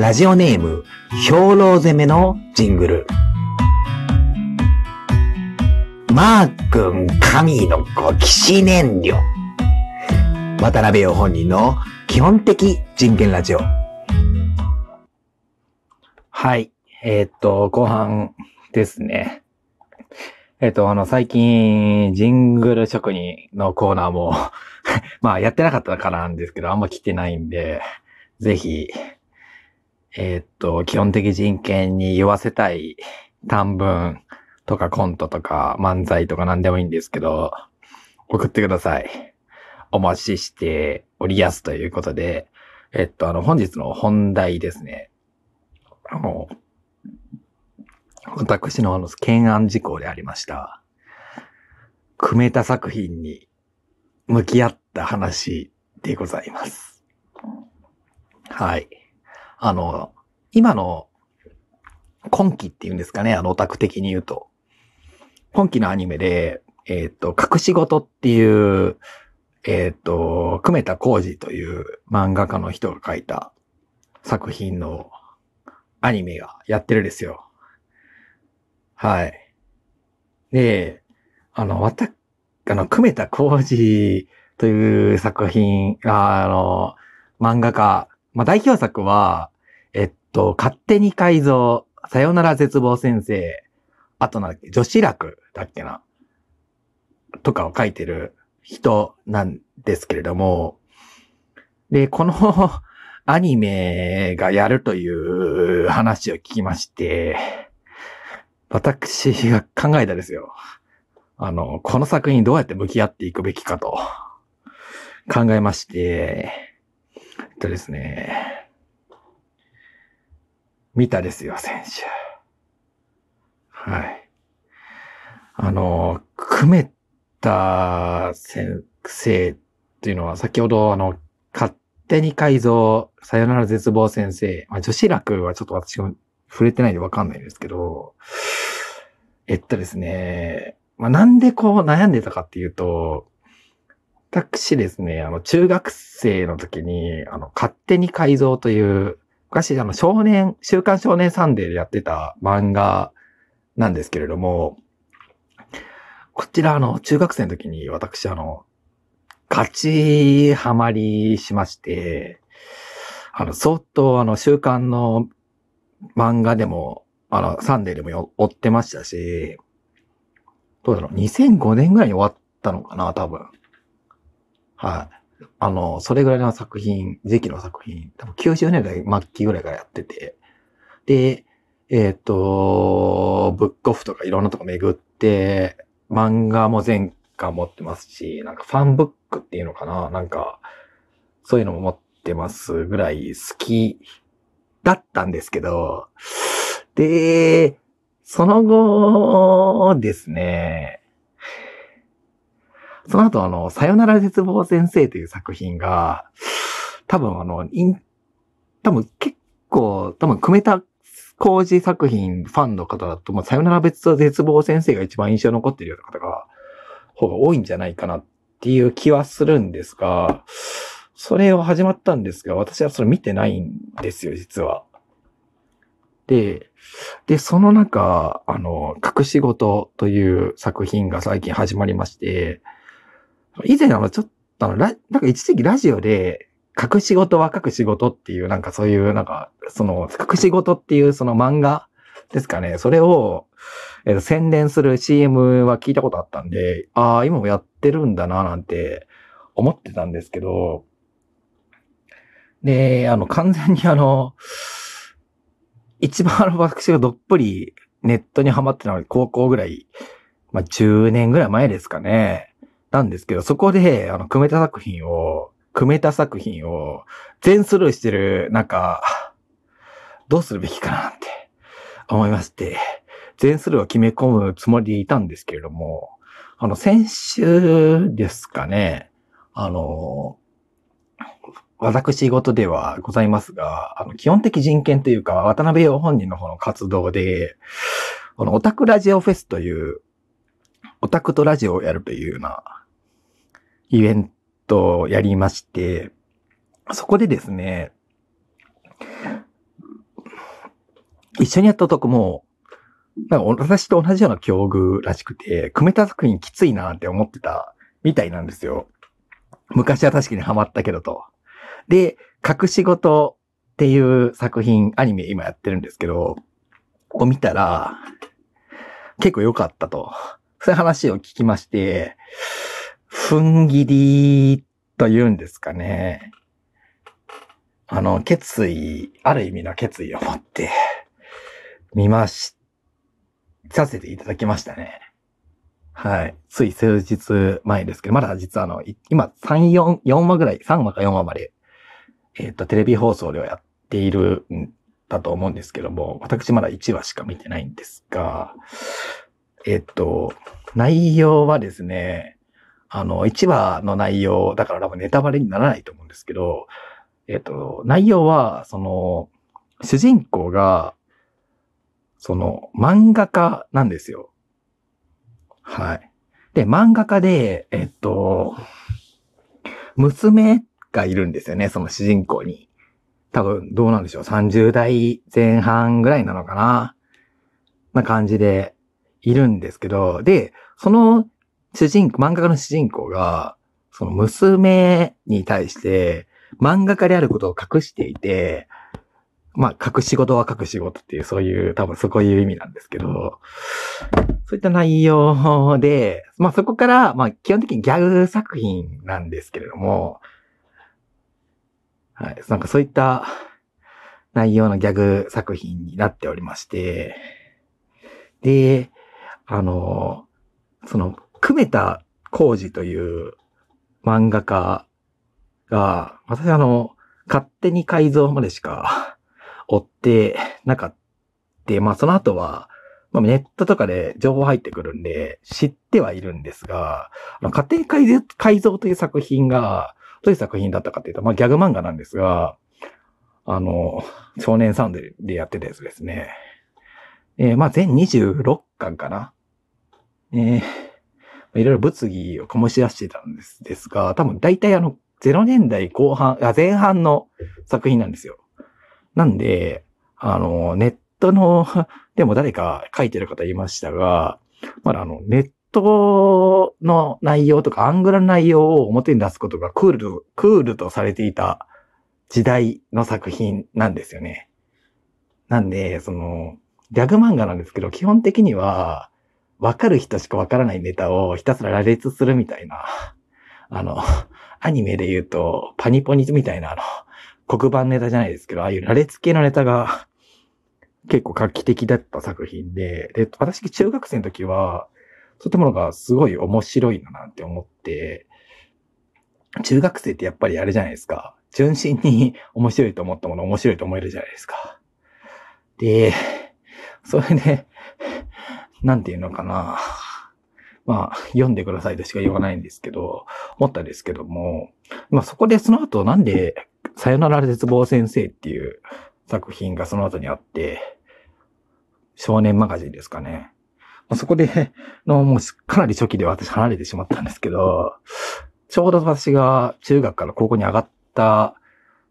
ラジオネーム、兵糧攻めのジングル。マー君神の子騎士燃料。渡辺陽本人の基本的人権ラジオ。はい。えー、っと、後半ですね。え、っと、あの、最近、ジングル職人のコーナーも まあ、やってなかったからなんですけど、あんま来てないんで、ぜひ、えー、っと、基本的人権に言わせたい短文とかコントとか漫才とか何でもいいんですけど、送ってください。お待ちしておりやすということで、えっと、あの、本日の本題ですね。あの、私のあの、懸案事項でありました。組めた作品に向き合った話でございます。はい。あの、今の今期っていうんですかね、あのオタク的に言うと。今期のアニメで、えっ、ー、と、隠し事っていう、えっ、ー、と、久米田浩二という漫画家の人が書いた作品のアニメがやってるんですよ。はい。で、あの、わた、あの、久米田浩二という作品、あの、漫画家、まあ、代表作は、と、勝手に改造、さよなら絶望先生、あとなんだっけ、女子楽だっけな、とかを書いてる人なんですけれども、で、この アニメがやるという話を聞きまして、私が考えたですよ。あの、この作品どうやって向き合っていくべきかと考えまして、えっとですね、見たですよ、選手。はい。あの、組めた先生っていうのは、先ほど、あの、勝手に改造、さよなら絶望先生。まあ、女子楽はちょっと私も触れてないんでわかんないんですけど、えっとですね、まあ、なんでこう悩んでたかっていうと、私ですね、あの、中学生の時に、あの、勝手に改造という昔、あの、少年、週刊少年サンデーでやってた漫画なんですけれども、こちら、あの、中学生の時に私、あの、勝ちハマりしまして、あの、相当、あの、週刊の漫画でも、あの、サンデーでも追ってましたし、どうだろう、2005年ぐらいに終わったのかな、多分。はい。あの、それぐらいの作品、時期の作品、多分90年代末期ぐらいからやってて、で、えっ、ー、と、ブックオフとかいろんなとこ巡って、漫画も全巻持ってますし、なんかファンブックっていうのかななんか、そういうのも持ってますぐらい好きだったんですけど、で、その後ですね、その後あの、さよなら絶望先生という作品が、多分あの、イン、多分結構、多分組めた工事作品ファンの方だと、まあ、さよなら別と絶望先生が一番印象に残っているような方が、方が多いんじゃないかなっていう気はするんですが、それを始まったんですが、私はそれ見てないんですよ、実は。で、で、その中、あの、隠し事という作品が最近始まりまして、以前あの、ちょっとあの、なんか一時期ラジオで、隠し事は隠し事っていう、なんかそういう、なんか、その、隠し事っていうその漫画ですかね。それを、えー、宣伝する CM は聞いたことあったんで、ああ、今もやってるんだな、なんて思ってたんですけど、で、あの、完全にあの、一番あの、私がどっぷりネットにハマってたのは高校ぐらい、まあ、10年ぐらい前ですかね。なんですけど、そこで、あの、組めた作品を、組めた作品を全スルーしてる、なんか、どうするべきかなって思いまして、全スルーを決め込むつもりでいたんですけれども、あの、先週ですかね、あの、私事ではございますが、あの、基本的人権というか、渡辺陽本人の方の活動で、このオタクラジオフェスという、オタクとラジオをやるというようなイベントをやりまして、そこでですね、一緒にやった男も、なんか私と同じような境遇らしくて、組めた作品きついなって思ってたみたいなんですよ。昔は確かにハマったけどと。で、隠し事っていう作品、アニメ今やってるんですけど、を見たら、結構良かったと。そういう話を聞きまして、ふんぎりと言うんですかね。あの、決意、ある意味の決意を持って、見まし、させていただきましたね。はい。つい数日前ですけど、まだ実はあの、今3、4、4話ぐらい、3話か4話まで、えっ、と、テレビ放送ではやっているんだと思うんですけども、私まだ1話しか見てないんですが、えっ、と、内容はですね、あの、1話の内容、だから多分ネタバレにならないと思うんですけど、えっ、と、内容は、その、主人公が、その、漫画家なんですよ。はい。で、漫画家で、えっと、娘がいるんですよね、その主人公に。多分、どうなんでしょう。30代前半ぐらいなのかなな感じでいるんですけど、で、その主人公、漫画家の主人公が、その娘に対して、漫画家であることを隠していて、まあ、隠し事は隠し事っていう、そういう、多分そういう意味なんですけど、そういった内容で、まあそこから、まあ基本的にギャグ作品なんですけれども、はい、なんかそういった内容のギャグ作品になっておりまして、で、あの、その、久米田浩二という漫画家が、私あの、勝手に改造までしか追ってなかった。まあその後は、まあ、ネットとかで情報入ってくるんで、知ってはいるんですが、あの勝手に改造という作品が、どういう作品だったかというと、まあ、ギャグ漫画なんですが、あの、少年サウンデーでやってたやつですね。えーまあ、全26巻かな。えーいろいろ物議を醸し出してたんですですが、多分大体あの、0年代後半、あ前半の作品なんですよ。なんで、あの、ネットの、でも誰か書いてる方いましたが、まだあの、ネットの内容とかアングラの内容を表に出すことがクール、クールとされていた時代の作品なんですよね。なんで、その、ギャグ漫画なんですけど、基本的には、わかる人しかわからないネタをひたすら羅列するみたいな、あの、アニメで言うと、パニポニみたいな、あの、黒板ネタじゃないですけど、ああいう羅列系のネタが結構画期的だった作品で、で、私中学生の時は、そういったものがすごい面白いななんて思って、中学生ってやっぱりあれじゃないですか。純真に面白いと思ったもの面白いと思えるじゃないですか。で、それで、なんていうのかな。まあ、読んでくださいとしか言わないんですけど、思ったんですけども、まあそこでその後なんで、さよなら絶望先生っていう作品がその後にあって、少年マガジンですかね。まあそこで、の、もうかなり初期で私離れてしまったんですけど、ちょうど私が中学から高校に上がった、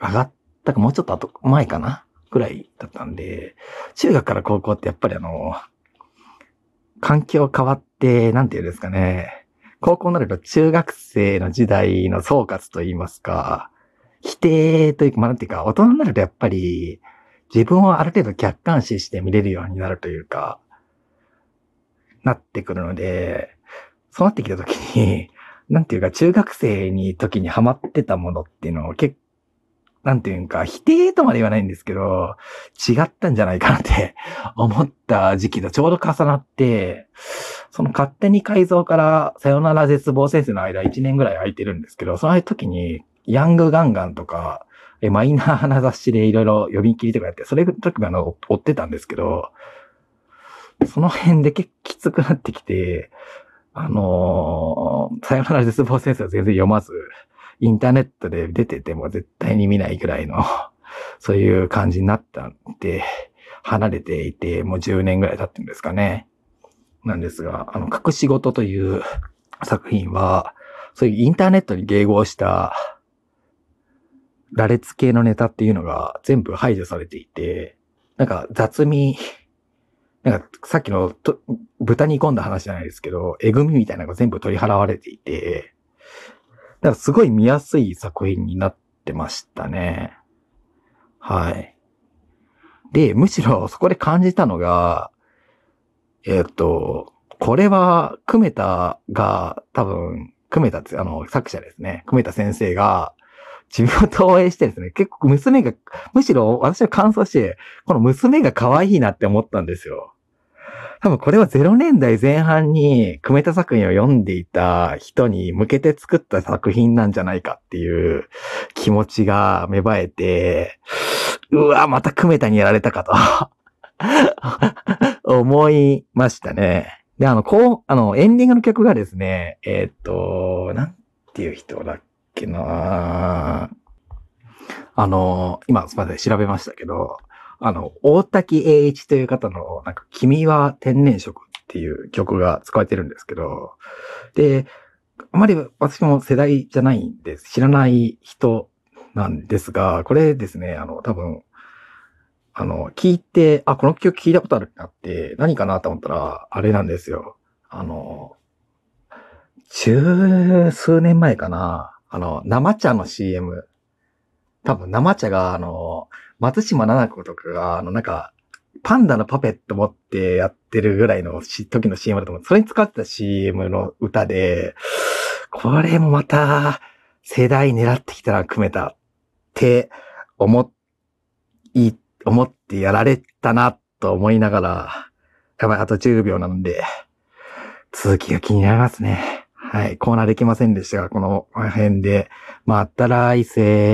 上がったかもうちょっと後、前かな？くらいだったんで、中学から高校ってやっぱりあの、環境変わって、なんていうんですかね、高校になると中学生の時代の総括といいますか、否定というか、まあ、なんていうか、大人になるとやっぱり、自分をある程度客観視して見れるようになるというか、なってくるので、そうなってきたときに、なんていうか、中学生に時にハマってたものっていうのを結なんていうか、否定とまで言わないんですけど、違ったんじゃないかなって 思った時期とちょうど重なって、その勝手に改造からさよなら絶望先生の間1年ぐらい空いてるんですけど、その時にヤングガンガンとか、えマイナーな雑誌でいろいろ読み切りとかやって、それの時もあの、追ってたんですけど、その辺で結構きつくなってきて、あのーさよなら絶望先生は全然読まず、インターネットで出てても絶対に見ないぐらいの、そういう感じになったんで、離れていて、もう10年ぐらい経ってるんですかね。なんですが、あの、隠し事という 作品は、そういうインターネットに迎合した、羅列系のネタっていうのが全部排除されていて、なんか雑味、なんかさっきのと豚に込んだ話じゃないですけど、えぐみみたいなのが全部取り払われていて、だからすごい見やすい作品になってましたね。はい。で、むしろそこで感じたのが、えっ、と、これは、クメタが、多分、クメタって、あの、作者ですね。クメタ先生が、自分を投影してですね、結構娘が、むしろ私は感想して、この娘が可愛いなって思ったんですよ。多分これは0年代前半にクメタ作品を読んでいた人に向けて作った作品なんじゃないかっていう気持ちが芽生えて、うわ、またクメタにやられたかと 思いましたね。で、あの、こう、あの、エンディングの曲がですね、えーっと、なんていう人だっけなあの、今、すみません、調べましたけど、あの、大滝栄一という方の、なんか、君は天然色っていう曲が使われてるんですけど、で、あまり私も世代じゃないんです。知らない人なんですが、これですね、あの、多分、あの、聞いて、あ、この曲聞いたことあるってなって、何かなと思ったら、あれなんですよ。あの、十数年前かな。あの、生茶の CM。多分生茶が、あの、松島奈々子とかが、あの、なんか、パンダのパペット持ってやってるぐらいの時の CM だと思う。それに使ってた CM の歌で、これもまた、世代狙ってきたら組めたって思い、思ってやられたなと思いながら、やばい、あと10秒なので、続きが気になりますね。はい、コーナーできませんでしたが、この辺で、また来世。